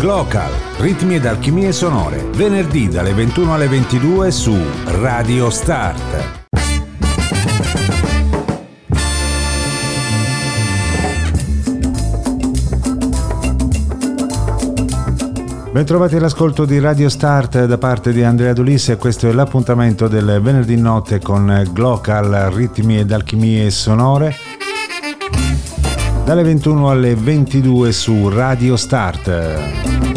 Glocal, ritmi ed alchimie sonore, venerdì dalle 21 alle 22 su Radio Start. Bentrovati all'ascolto di Radio Start da parte di Andrea Dolisse e questo è l'appuntamento del venerdì notte con Glocal, ritmi ed alchimie sonore dalle 21 alle 22 su Radio Start.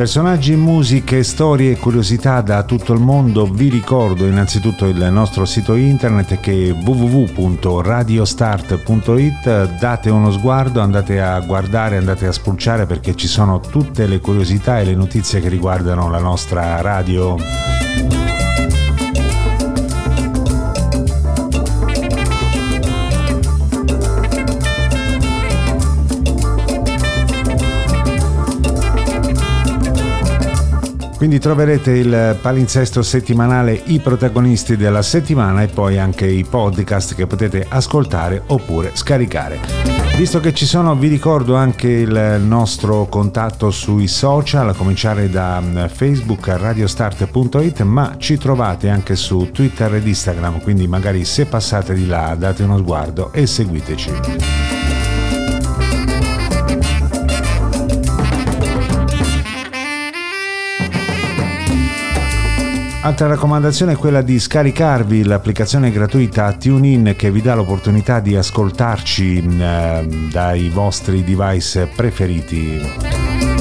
Personaggi, musiche, storie e curiosità da tutto il mondo. Vi ricordo innanzitutto il nostro sito internet che è www.radiostart.it. Date uno sguardo, andate a guardare, andate a spulciare perché ci sono tutte le curiosità e le notizie che riguardano la nostra radio. Quindi troverete il palinsesto settimanale I protagonisti della settimana e poi anche i podcast che potete ascoltare oppure scaricare. Visto che ci sono, vi ricordo anche il nostro contatto sui social, a cominciare da mm, Facebook radiostart.it, ma ci trovate anche su Twitter ed Instagram, quindi magari se passate di là date uno sguardo e seguiteci. Altra raccomandazione è quella di scaricarvi l'applicazione gratuita TuneIn che vi dà l'opportunità di ascoltarci eh, dai vostri device preferiti.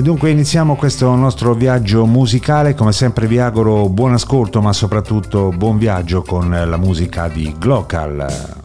E dunque iniziamo questo nostro viaggio musicale, come sempre vi auguro buon ascolto ma soprattutto buon viaggio con la musica di Glocal.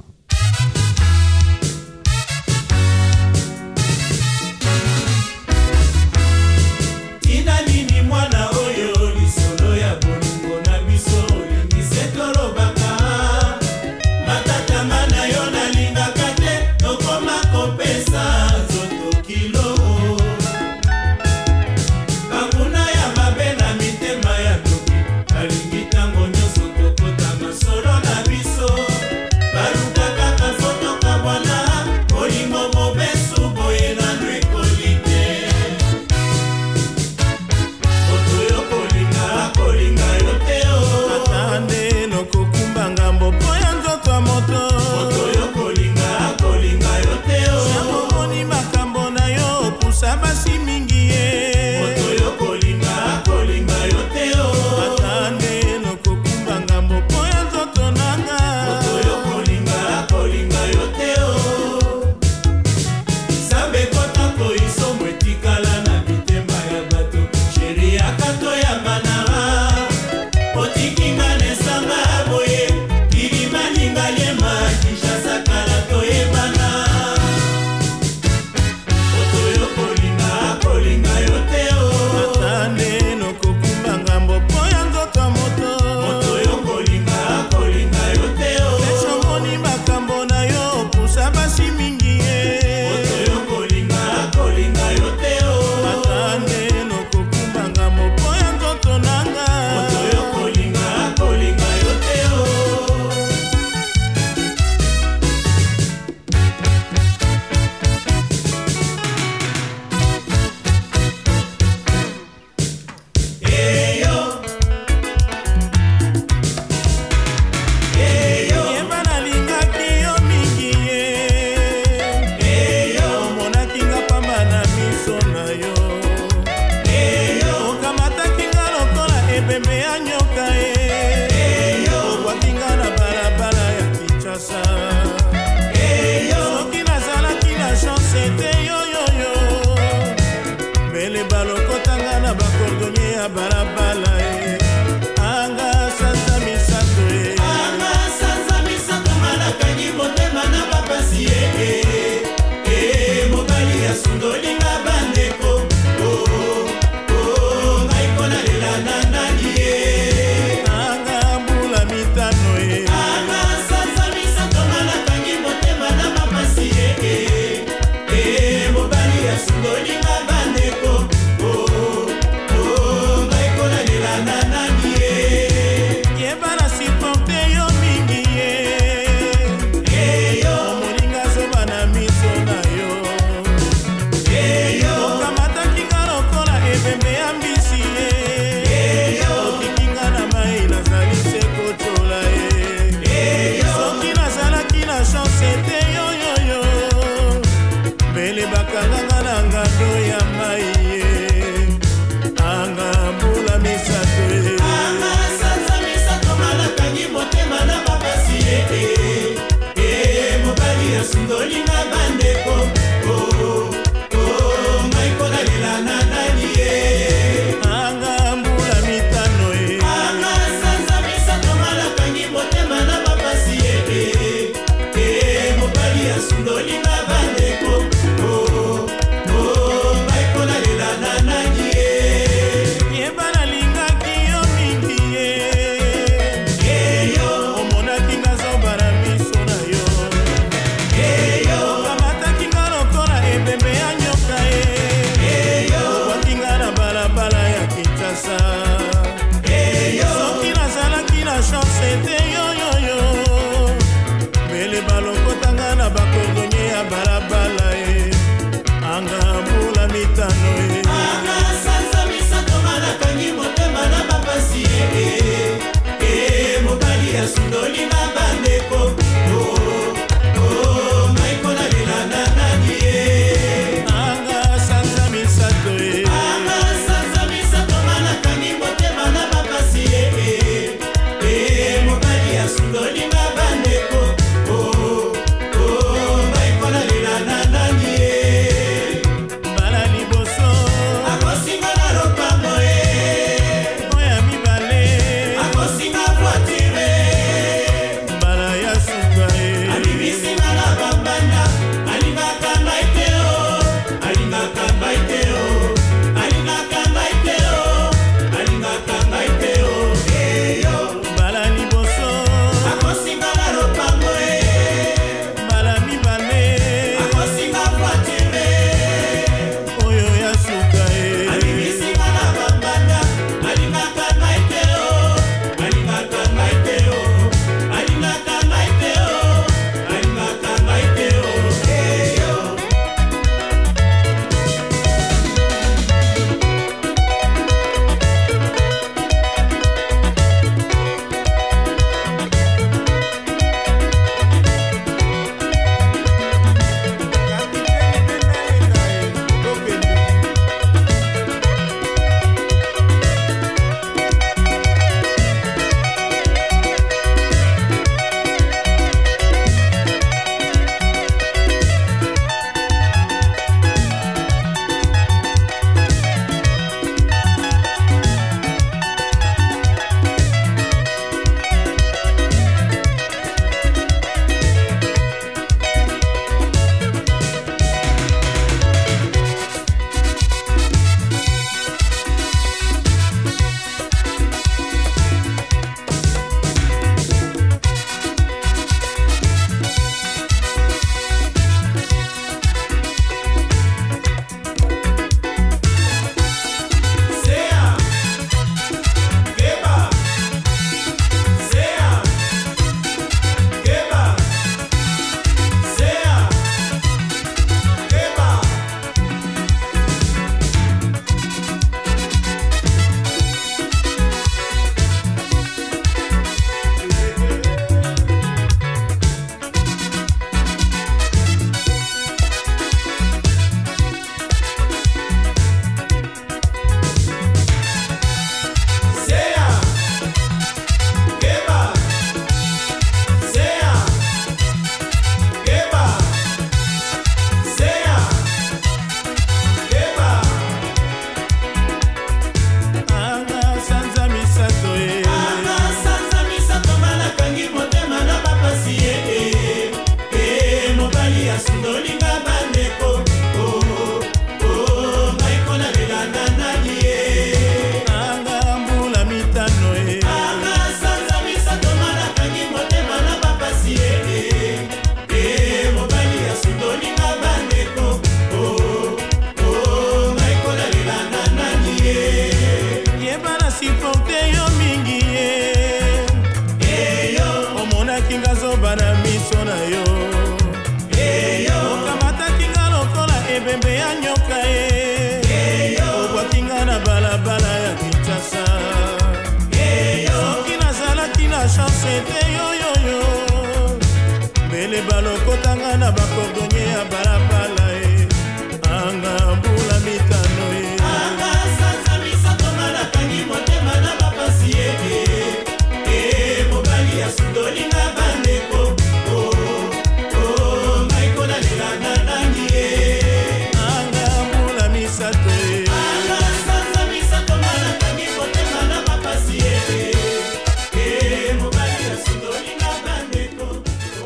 and a black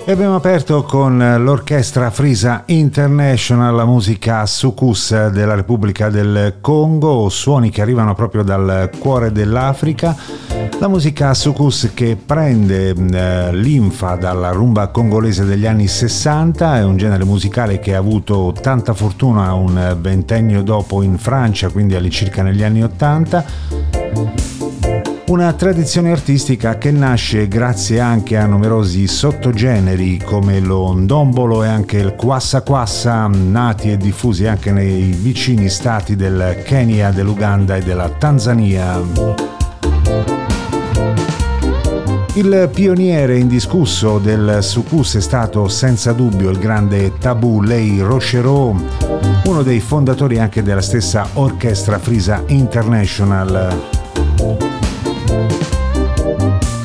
E abbiamo aperto con l'orchestra Frisa International, la musica Sukus della Repubblica del Congo, suoni che arrivano proprio dal cuore dell'Africa. La musica Sukus che prende eh, linfa dalla rumba congolese degli anni 60, è un genere musicale che ha avuto tanta fortuna un ventennio dopo in Francia, quindi all'incirca negli anni 80 una tradizione artistica che nasce grazie anche a numerosi sottogeneri come lo ndombolo e anche il quassa quassa, nati e diffusi anche nei vicini stati del Kenya, dell'Uganda e della Tanzania. Il pioniere indiscusso del sucus è stato senza dubbio il grande Tabu Lei Rochereau, uno dei fondatori anche della stessa orchestra Frisa International.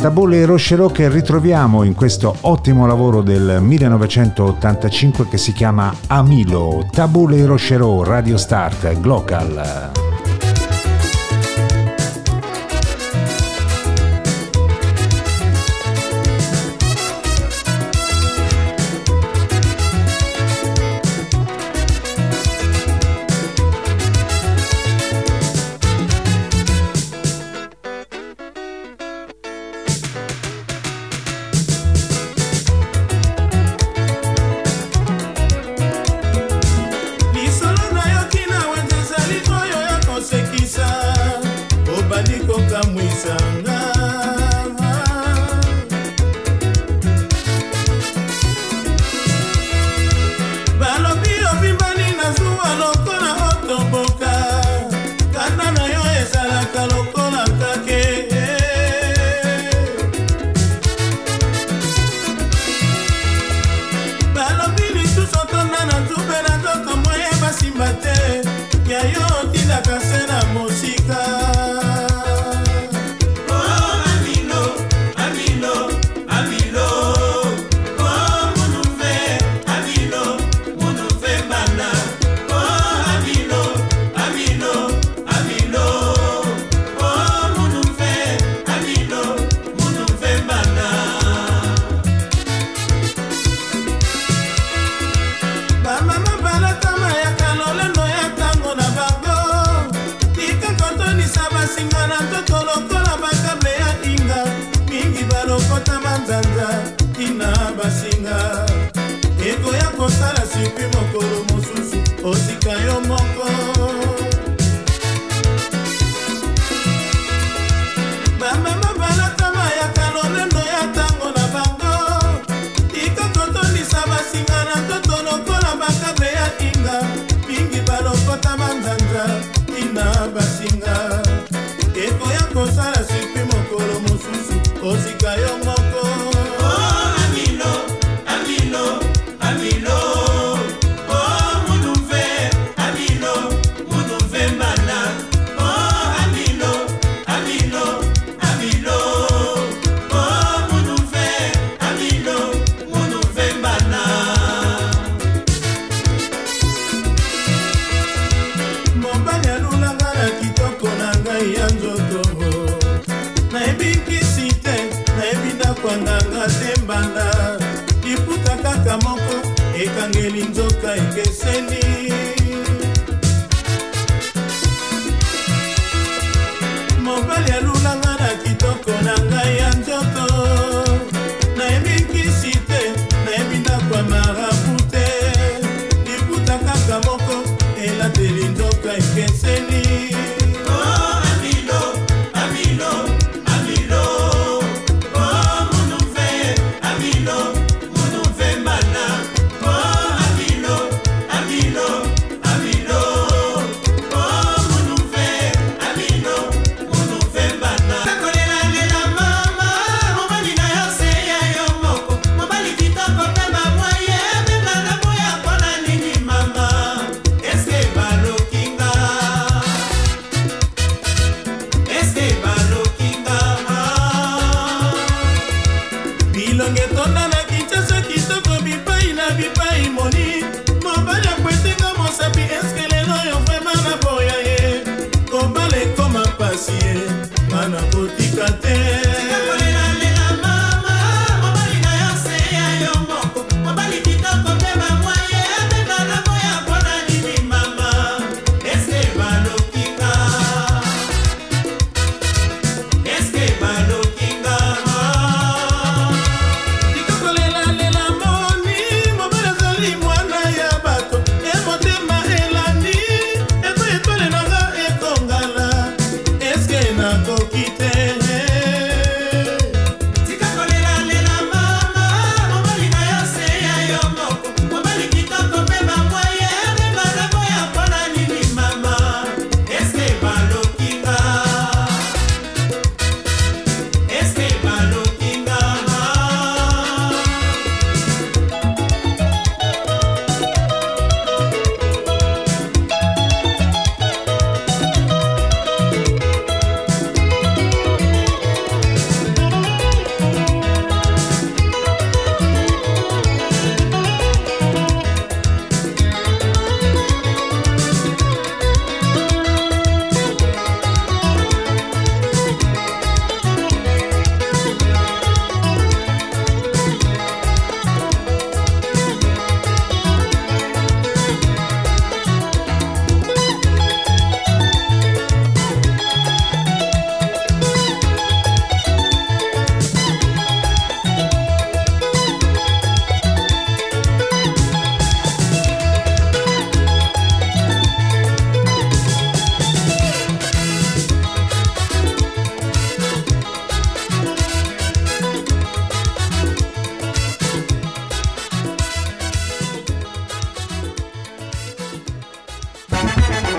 Taboule e Rocherò che ritroviamo in questo ottimo lavoro del 1985 che si chiama Amilo, Taboule e Rocherò, Radio Start, Glocal.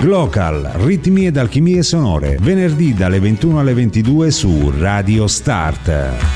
Glocal, ritmi ed alchimie sonore, venerdì dalle 21 alle 22 su Radio Start.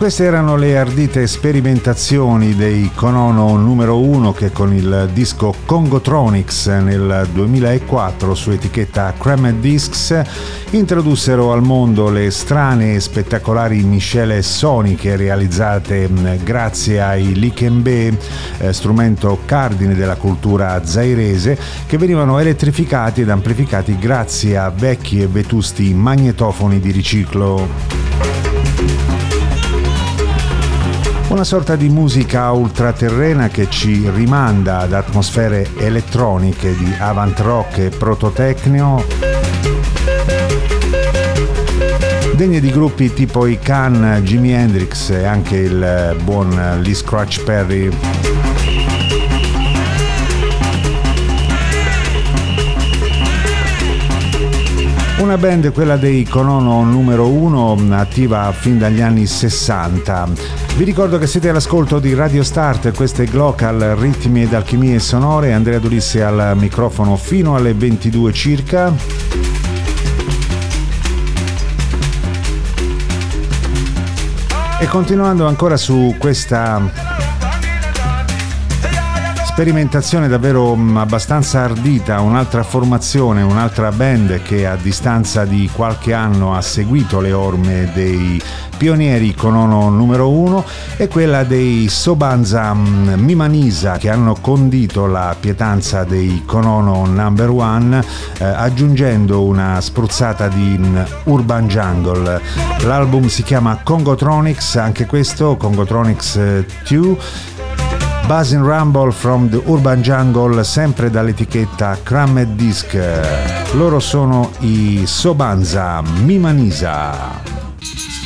Queste erano le ardite sperimentazioni dei Konono numero 1 che con il disco Congotronics nel 2004 su etichetta Cramed Discs introdussero al mondo le strane e spettacolari miscele soniche realizzate grazie ai Likembe, eh, strumento cardine della cultura zairese, che venivano elettrificati ed amplificati grazie a vecchi e vetusti magnetofoni di riciclo. Una sorta di musica ultraterrena che ci rimanda ad atmosfere elettroniche di avant rock e prototecnio, degne di gruppi tipo i Can, Jimi Hendrix e anche il buon Lee Scratch Perry. Una band, quella dei Conono numero 1, attiva fin dagli anni 60. Vi ricordo che siete all'ascolto di Radio Start, queste Glocal, ritmi ed alchimie sonore. Andrea Dulissi al microfono fino alle 22 circa. E continuando ancora su questa sperimentazione davvero mm, abbastanza ardita, un'altra formazione, un'altra band che a distanza di qualche anno ha seguito le orme dei pionieri Conono numero uno è quella dei Sobanza mm, Mimanisa che hanno condito la pietanza dei Conono number one eh, aggiungendo una spruzzata di mm, urban jungle. L'album si chiama Congotronics, anche questo Congotronics 2 eh, Buzzing Rumble from the Urban Jungle, sempre dall'etichetta Crammed Disc. Loro sono i Sobanza Mimanisa.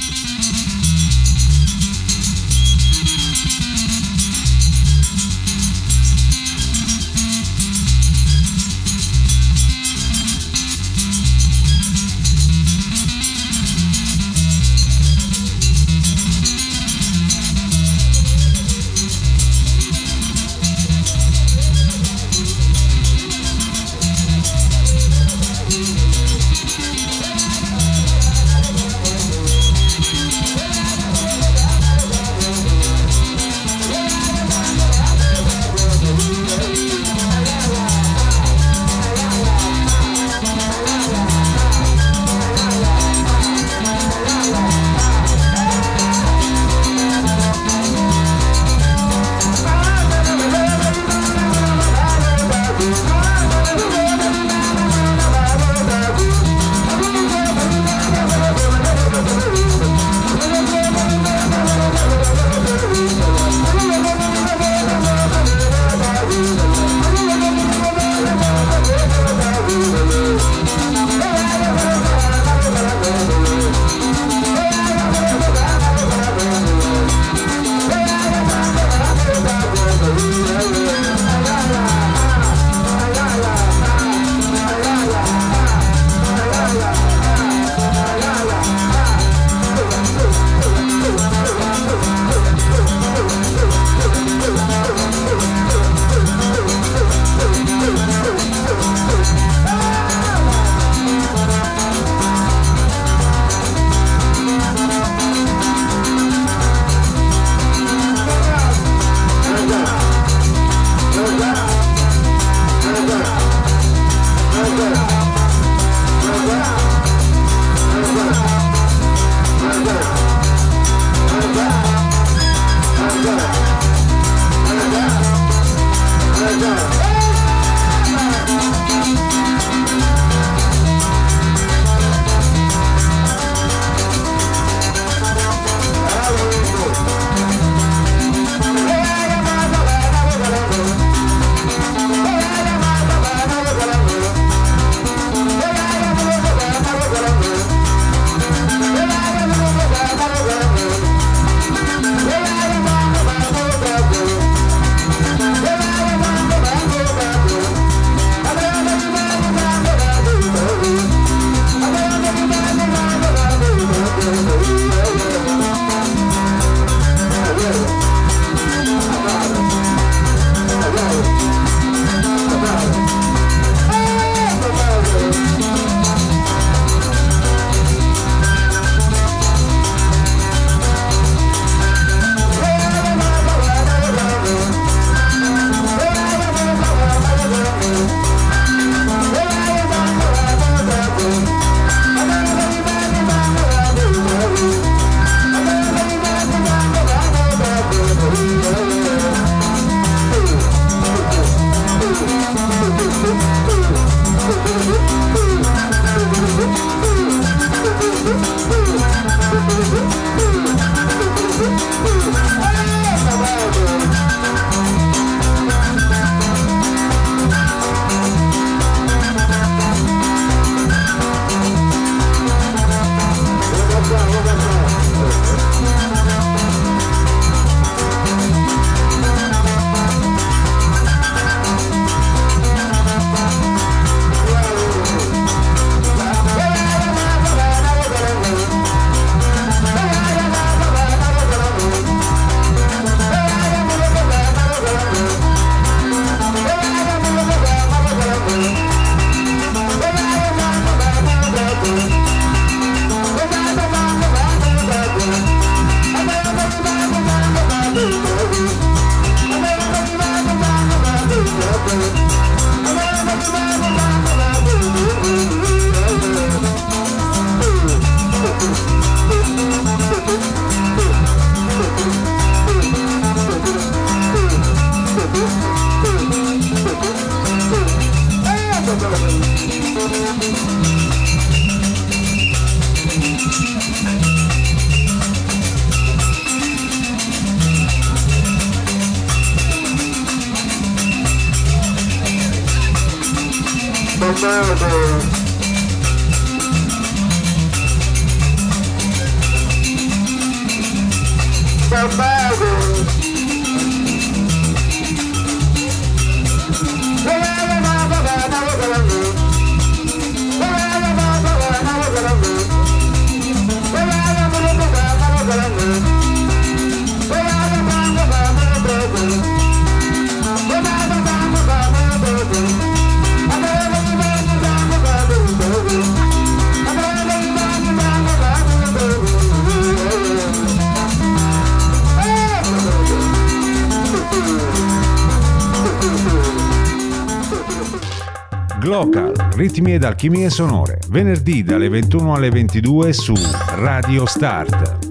Ritmi ed alchimie sonore, venerdì dalle 21 alle 22 su Radio Start.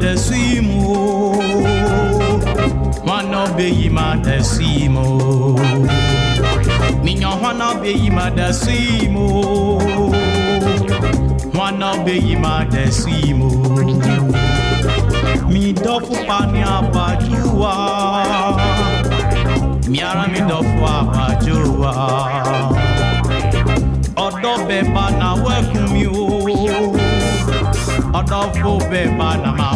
tesimo Mwana obeyi ma tesimo Minya mwana obeyi ma tesimo Mwana obeyi ma tesimo Mi dofu pani apajua Miara mi dofu abajuwa. Odo beba na weku mi o Odo fo beba na ma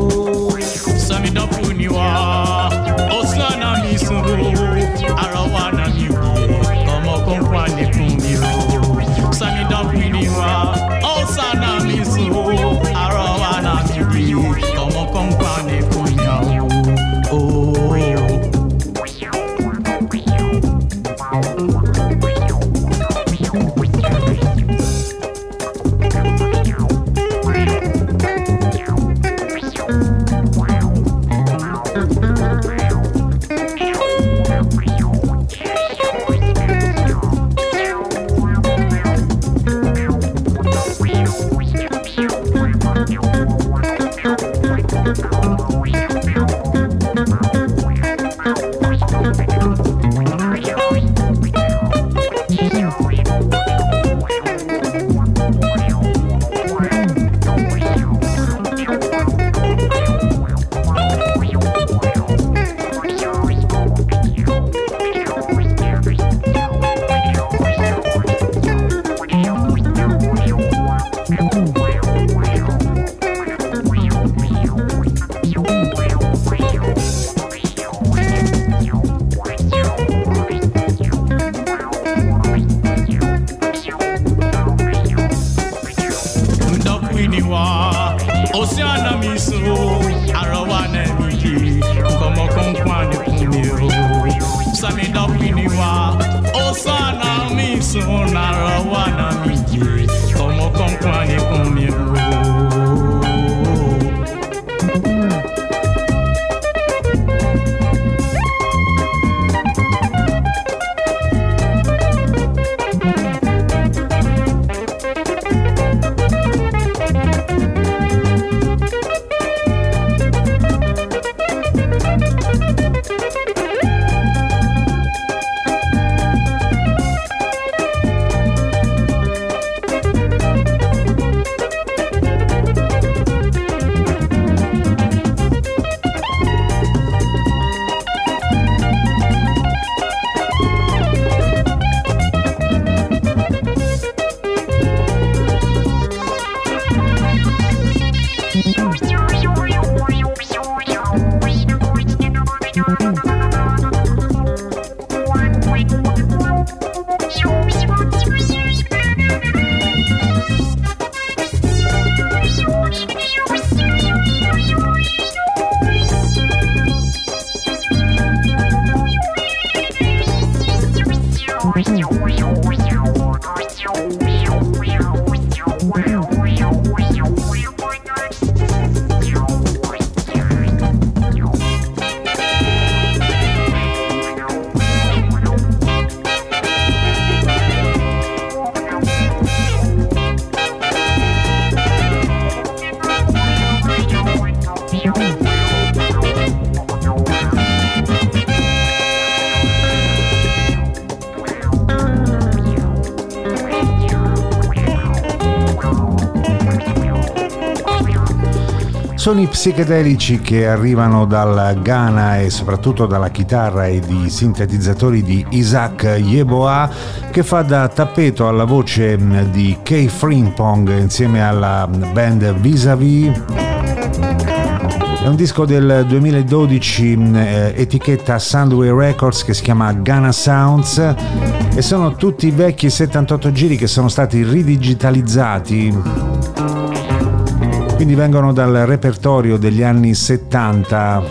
wa osla na mi sun. Suoni psichedelici che arrivano dal Ghana e soprattutto dalla chitarra e di sintetizzatori di Isaac Yeboah che fa da tappeto alla voce di Kay Frimpong insieme alla band Vis-a-Vis. È un disco del 2012 eh, etichetta Soundway Records che si chiama Ghana Sounds e sono tutti vecchi 78 giri che sono stati ridigitalizzati quindi vengono dal repertorio degli anni 70.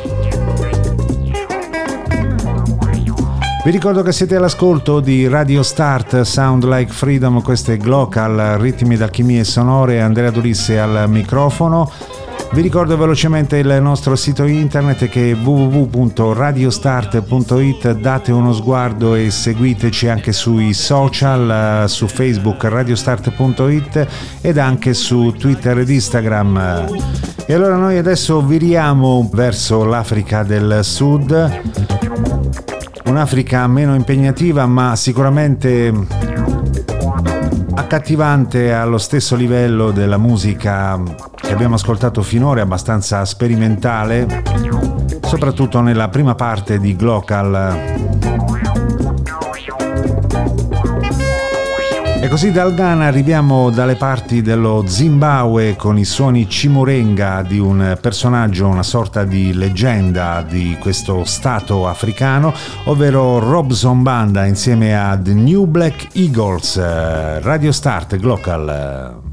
Vi ricordo che siete all'ascolto di Radio Start Sound Like Freedom, questo è Glocal, ritmi d'alchimie sonore, Andrea Dolisse al microfono. Vi ricordo velocemente il nostro sito internet che è www.radiostart.it, date uno sguardo e seguiteci anche sui social, su Facebook radiostart.it ed anche su Twitter ed Instagram. E allora noi adesso viriamo verso l'Africa del Sud, un'Africa meno impegnativa ma sicuramente accattivante allo stesso livello della musica che abbiamo ascoltato finora, abbastanza sperimentale, soprattutto nella prima parte di Glocal. E così dal Ghana arriviamo dalle parti dello Zimbabwe con i suoni cimurenga di un personaggio, una sorta di leggenda di questo stato africano, ovvero Robson Banda insieme a The New Black Eagles, Radio Start Glocal.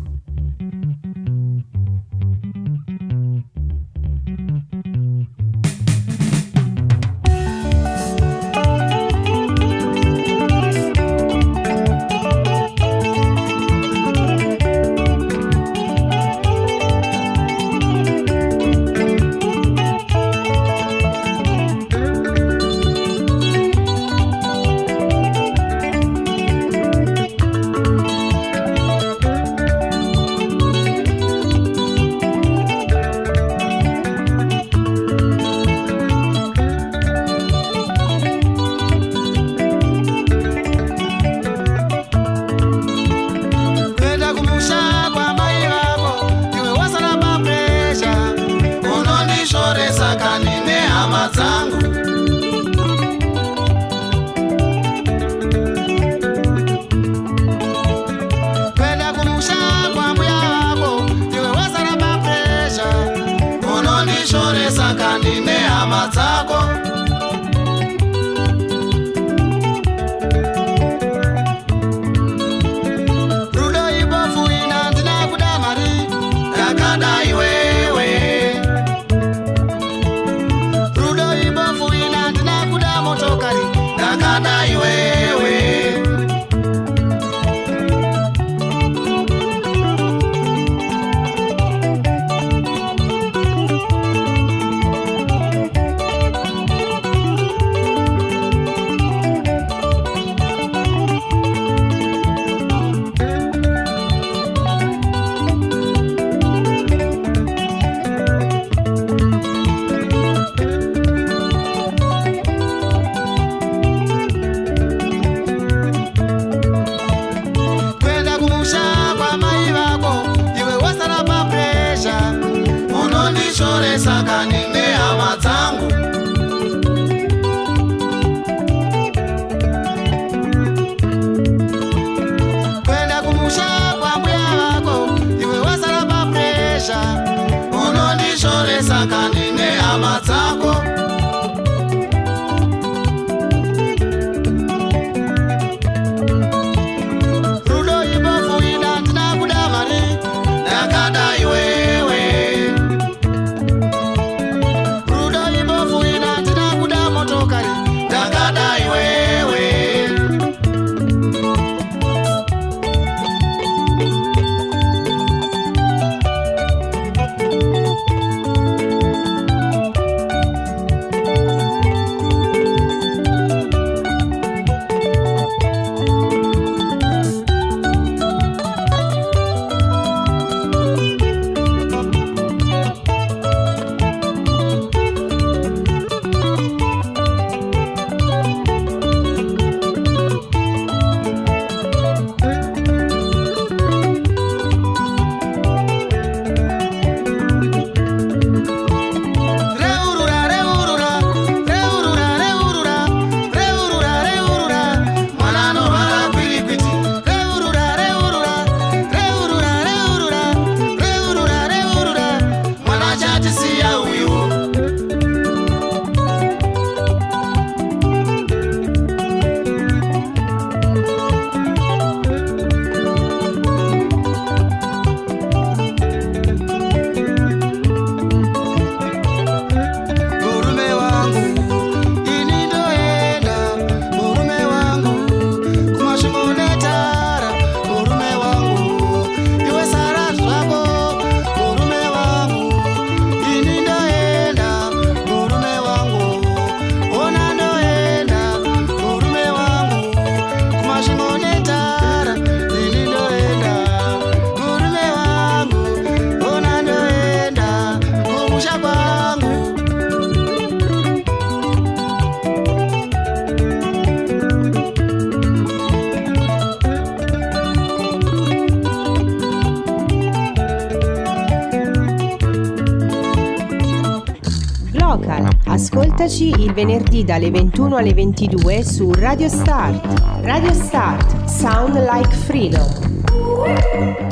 venerdì dalle 21 alle 22 su Radio Start. Radio Start, Sound Like Freedom.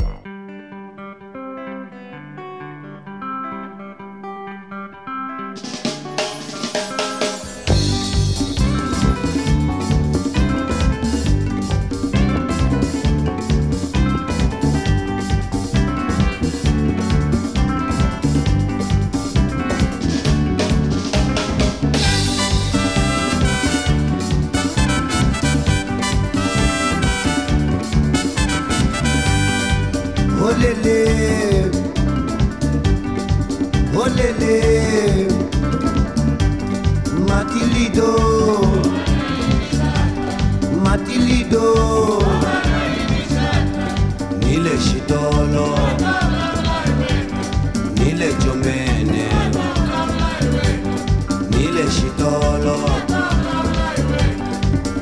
solo.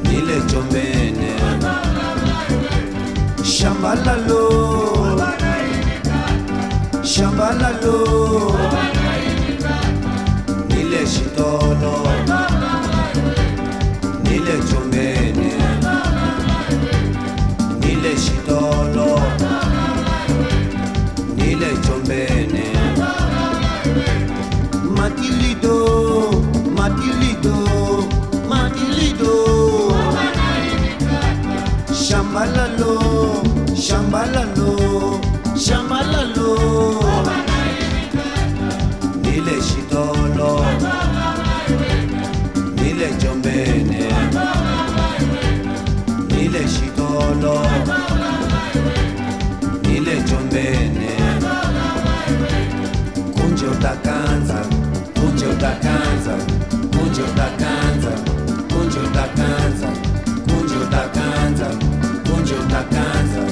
Nilichombene shamba lalo shamba lalo nileshitolo Shambalalo, Shambalalo, Shambalalo. Nílẹ̀ Ṣìdọ́lọ́, nílẹ̀ Jọ̀mbẹ̀ẹ̀nẹ̀, nílẹ̀ Ṣìdọ́lọ́, nílẹ̀ Jọ̀mbẹ̀ẹ̀nẹ̀. Kunje utakanza, kunje utakanza, kunje utakanza, kunje utakanza, kunje utakanza. Pudim da casa,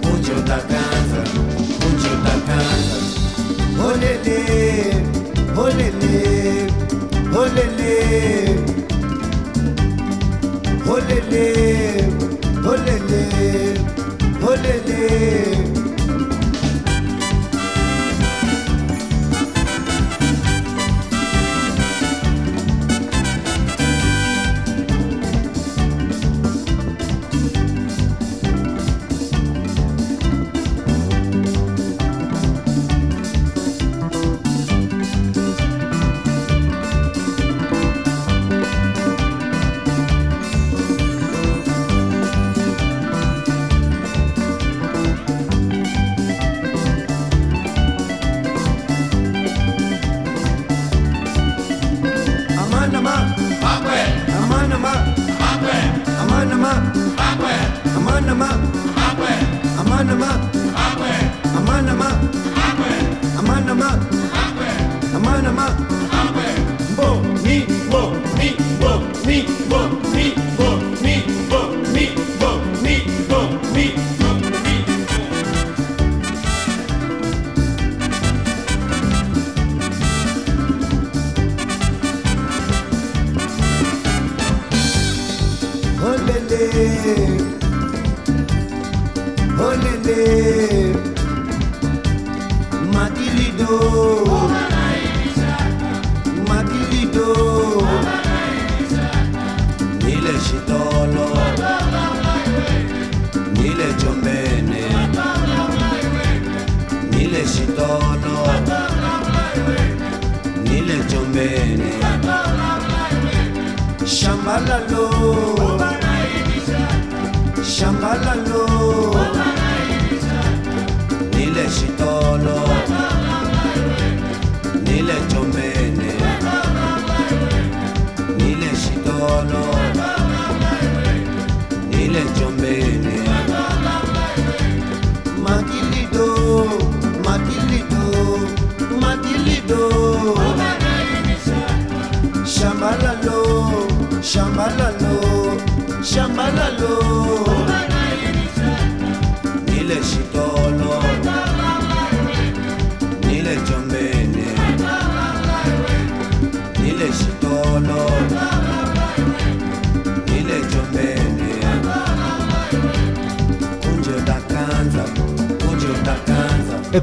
pudim da casa, pudim da casa. Olelê, olelê, olelê. Olelê, olelê, olelê.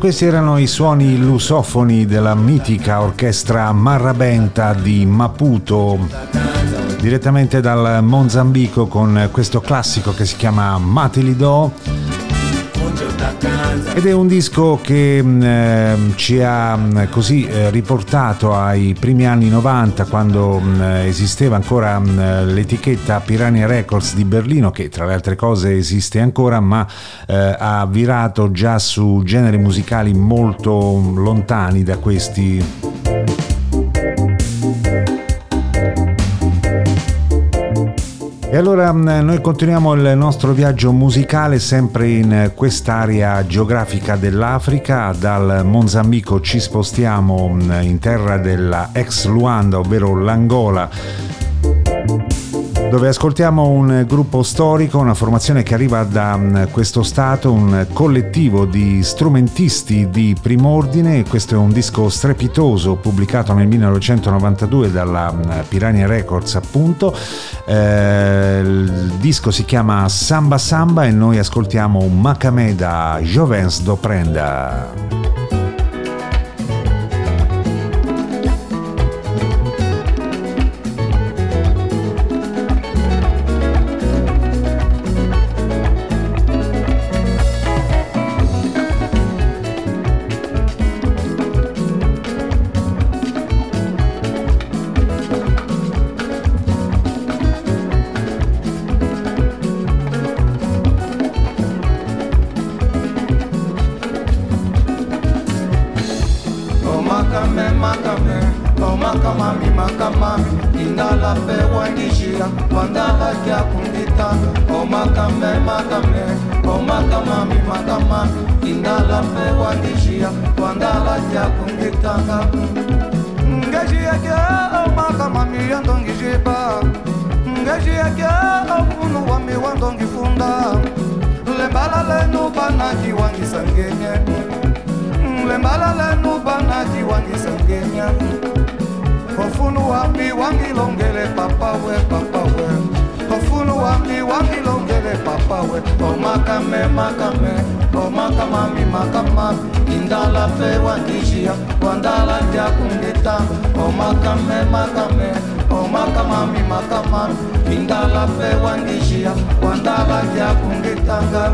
Questi erano i suoni lusofoni della mitica orchestra Marrabenta di Maputo, direttamente dal Mozambico con questo classico che si chiama Matilido ed è un disco che mh, eh, ci ha mh, così eh, riportato ai primi anni 90 quando mh, esisteva ancora l'etichetta Piranha Records di Berlino che tra le altre cose esiste ancora ma eh, ha virato già su generi musicali molto lontani da questi E allora mm, noi continuiamo il nostro viaggio musicale sempre in quest'area geografica dell'Africa. Dal Mozambico ci spostiamo mm, in terra della ex Luanda, ovvero l'Angola dove ascoltiamo un gruppo storico, una formazione che arriva da mm, questo stato, un collettivo di strumentisti di prim'ordine. Questo è un disco strepitoso pubblicato nel 1992 dalla mm, Piranha Records, appunto. Eh, il disco si chiama Samba Samba e noi ascoltiamo un Macamè da Jovens do Prenda. maji wangisengenya ofunu wambi wangilongele papawe papawe wangilongele papawe omakame makame omakamami makamami indala fe wandijia wandala ndia kungita omakame makame omakamami makamami indala fe wandala kungitanga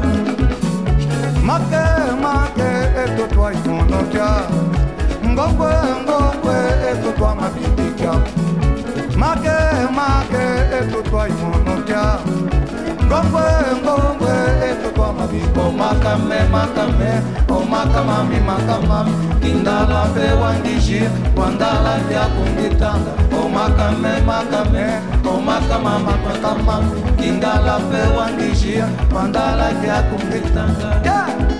make make ngongwe ngongwe etutwa mabibika make make etutwa imonokya ngongwe ngongwe etutwa mabiko oh, makame makame. Oh, Omakamami makamami kindala mpe wangishi wandala lyakungitanda omakame oh, makame omakamama makamami. Kindala mpe wangishi wandala lyakungitanda yeah!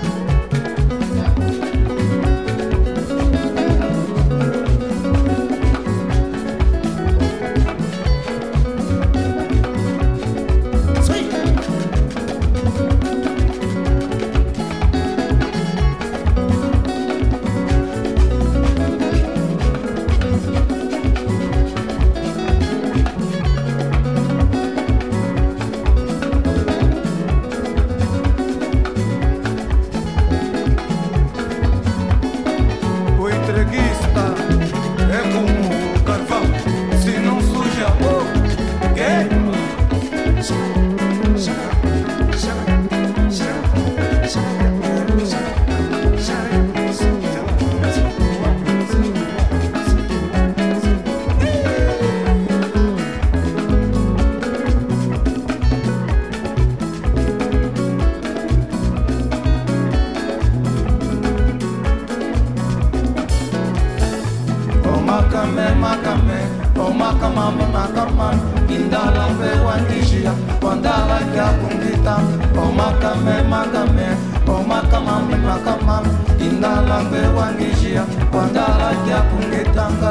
o makame makame. Oh, o makamami makamami kindala mpe wandishia wandalaki akungitanga o oh, makame makame. O makamami makamami kindala mpe wandishia wandalaki akungitanga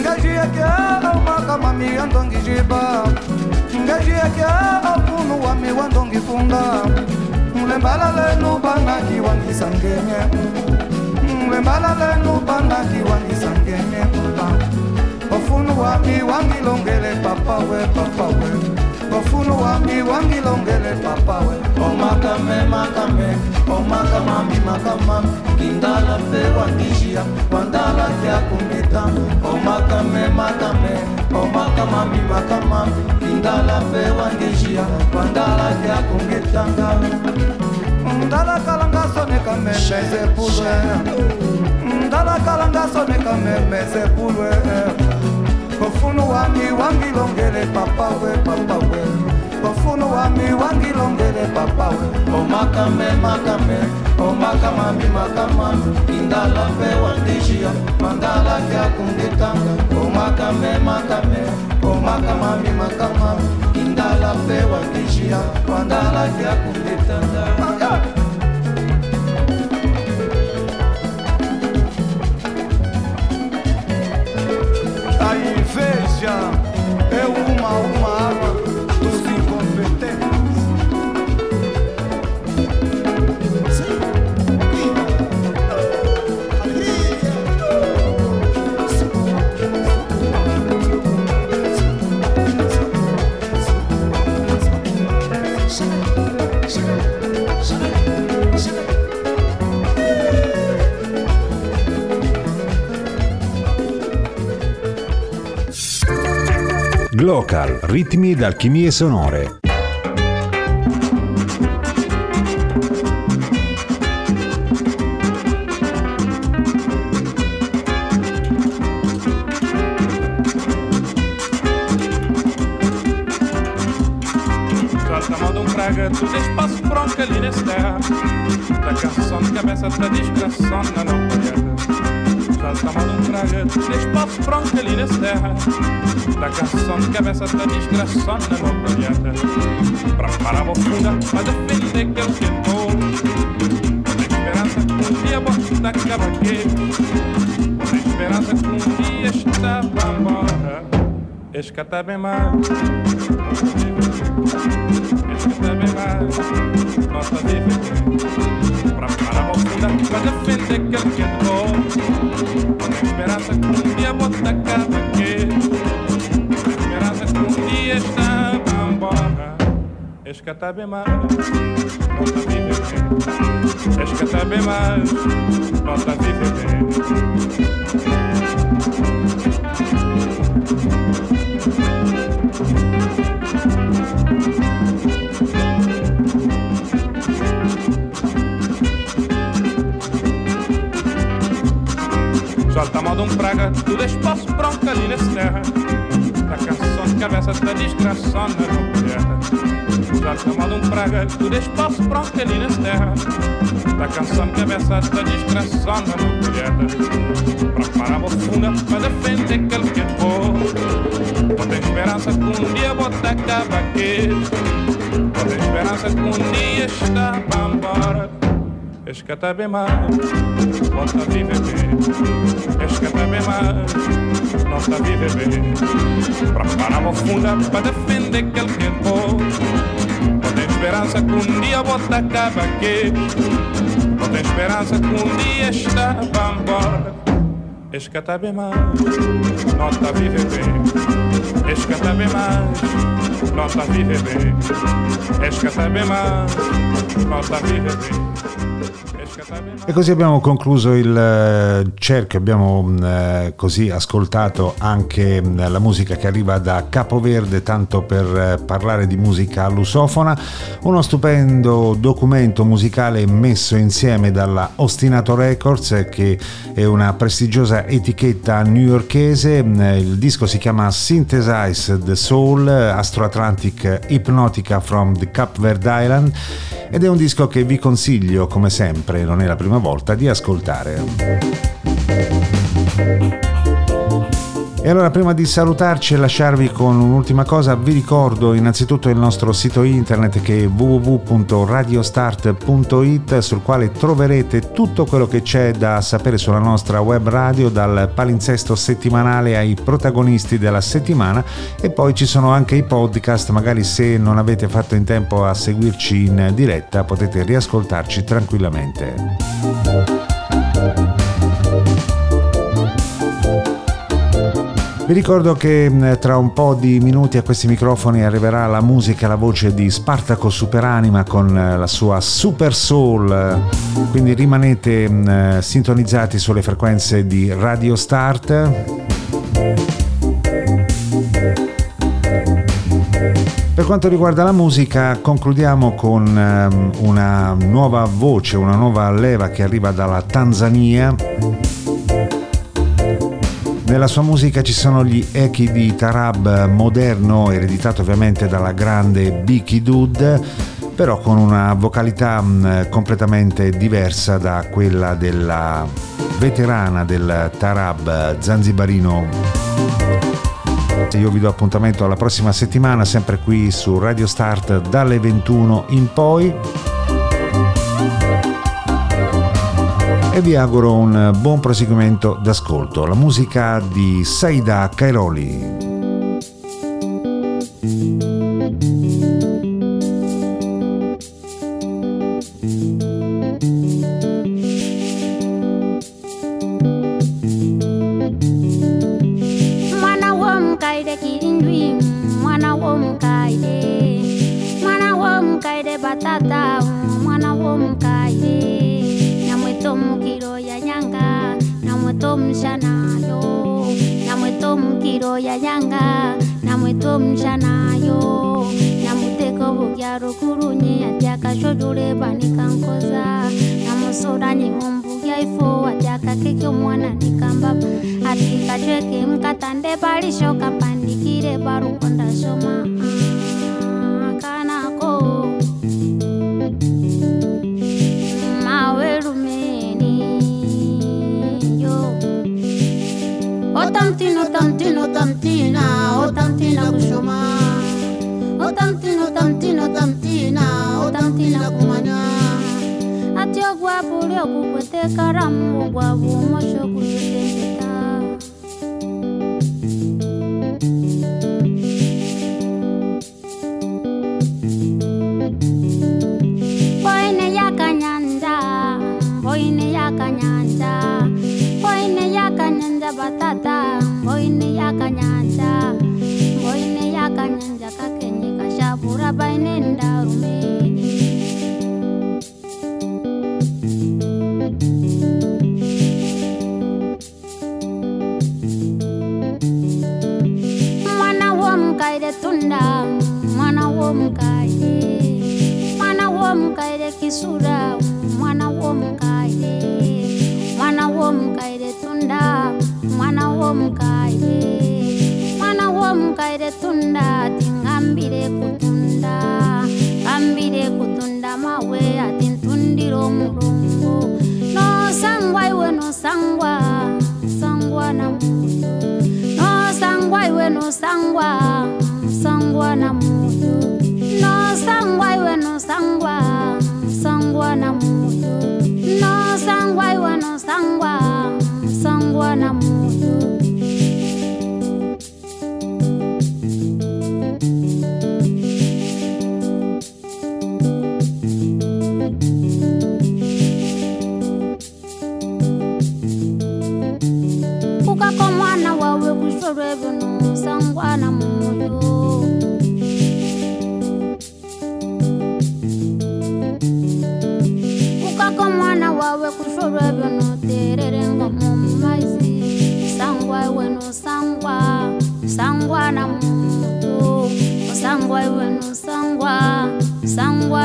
ngajiyake o makamami ya ndongijiba ngajiyake o punu wami wa ndongifunga mulembala lenu banaki wangisangenye Nwe mbalala nubanga kiwanisa ngene Ofunu wami wangilongele papa we papa we. Ofunu wami wangilongele papa we. Omakame makame Omakamami makamami Kindala fe wangishia Wandala kya kumita Omakame makame Omakamami makamami Kindala fe wangishia Wandala kya kumitanga ndalakalanga soneka memese pulwe ndalakalanga soneka memese pulwe kofunu wangi wangilongele papa we papa we. Bafunu wami wangilongele papawe omakame makame omakamami makamami indala mpe wandishia mandala kya kungitanga omakame makame omakamami makamami indala mpe wandishia mandala kya kungitanga A inveja é uma, Glocal, ritmi ed alchimie sonore. Tudo espaço bronca ali nessa terra Da canção de cabeça da desgração na não colheita Salta de um praga, tudo espaço bronca ali nessa terra Da canção de cabeça da desgração na não colheita Pra parar a funda, a defender que eu queimou Tem esperança que um dia vou dar cavaqueiro Tem esperança que um dia estava embora Escata bem mais Escuta bem mais, nossa vida escatar bem mais, não está viver bem. tá bem mais, não está viver bem. Já tá mal de um praga, tudo é espaço bronca ali nessa terra. Tá caçando de cabeça, tá desgraçando na né, mulher. Solta mal de um praga, tudo é espaço ali nessa terra. Da canção de cabeça da desgração na colheita Pra parar a funda, pra defender aquele que é bom. Não tem esperança que um dia bota acaba aqui. Não tem esperança que um dia está embora Escata bem mais, volta a viver bem. Escata bem mais, volta a viver bem. Pra parar a funda, pra defender aquele que é Não tem esperança que um dia bota acaba aqui. Não tem esperança que um dia está embora. Escata bem mais, nota a viver bem Escata bem mais, nota a viver bem Escata bem mais, nota bem E così abbiamo concluso il uh, cerchio, abbiamo uh, così ascoltato anche uh, la musica che arriva da Capoverde, tanto per parlare di musica lusofona, uno stupendo documento musicale messo insieme dalla Ostinato Records che è una prestigiosa etichetta newyorkese, il disco si chiama Synthesize the Soul, Astro Atlantic Hypnotica from the Cape Verde Island ed è un disco che vi consiglio come sempre, non è la prima volta, di ascoltare. E allora prima di salutarci e lasciarvi con un'ultima cosa vi ricordo innanzitutto il nostro sito internet che è www.radiostart.it sul quale troverete tutto quello che c'è da sapere sulla nostra web radio dal palinsesto settimanale ai protagonisti della settimana e poi ci sono anche i podcast magari se non avete fatto in tempo a seguirci in diretta potete riascoltarci tranquillamente. Vi ricordo che tra un po' di minuti a questi microfoni arriverà la musica la voce di Spartaco Superanima con la sua Super Soul, quindi rimanete sintonizzati sulle frequenze di Radio Start. Per quanto riguarda la musica, concludiamo con una nuova voce, una nuova leva che arriva dalla Tanzania nella sua musica ci sono gli echi di Tarab moderno, ereditato ovviamente dalla grande Biki Dud, però con una vocalità mm, completamente diversa da quella della veterana del Tarab zanzibarino. Io vi do appuntamento alla prossima settimana, sempre qui su Radio Start dalle 21 in poi. E vi auguro un buon proseguimento d'ascolto. La musica di Saida Cairoli. tunda mwana w'omukaire mwana w'omukaire kisura mwana w'omukaire mwana w'omukaire tunda mwana w'omukaire mwana w'omukaire tunda tingambire kutunda. Ngambire kutunda mawe ati ntundire No sangwa iwe no sangwa sangwa na No sangwa iwe no sangwa wanam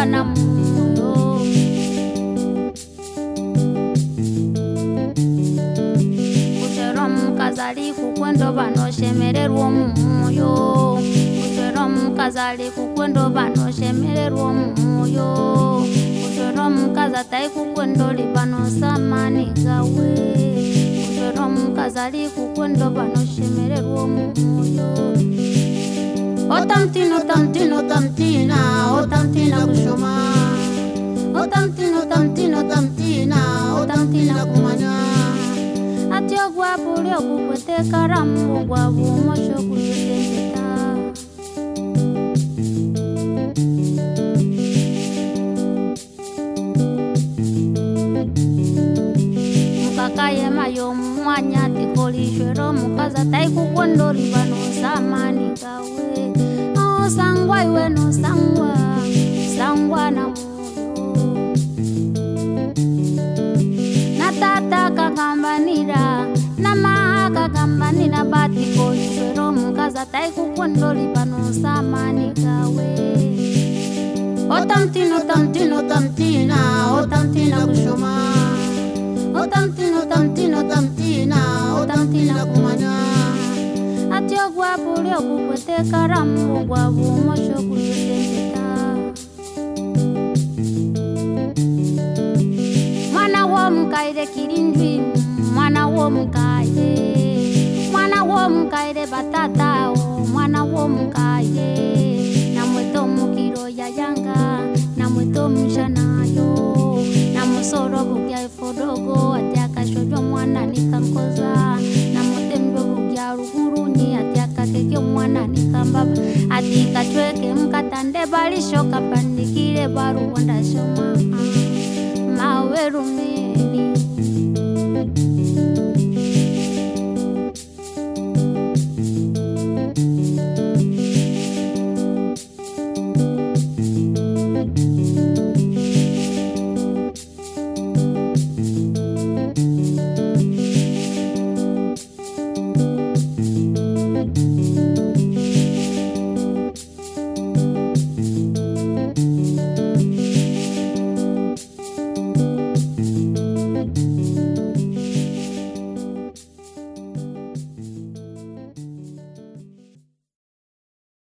năm. Kuchera omukazali kukwe ndoba noshemererwa omumwoyo kuchera omukazali kukwe ndoba noshemererwa omumwoyo kuchera omukazi atali kukwe ndoliba nosamani gawe kuchera omukazi ali kukwe ndoba noshemererwa omumwoyo O tantino, tantino, tantina, o tantina kushuma. O tantino, tantino, tantina, o tantina kumanya. Ati ogwa buri okukwete karamu ogwa bumosho kuyutendeta. mukakaye mayo mumwanya tikolishwero mukaza taikukondori vanosama nosangwa iwe nosangwa sangwa na moyo na tata kakambanira na maa kakambanira batikolishwero mukaza taikukondori vanosamani kawe otamtina otamtina otamtina otamtina kushoma otamtina otamtina otamtina otamtina kumanya Buti ogwa buri ogwukwete karamu ogwa bumoso kuyute mpeta Mwana w'omukaire kirinjwi mwana w'omukaire. Mwana w'omukaire batatao mwana w'omukaire. Namusoro bugya ifodogo ate akashojo mwana nikankoza Namwete mbo bugya ruguru kanikambaba ati katweke mukatande balishoka pandikire barua ndashoma mawerumie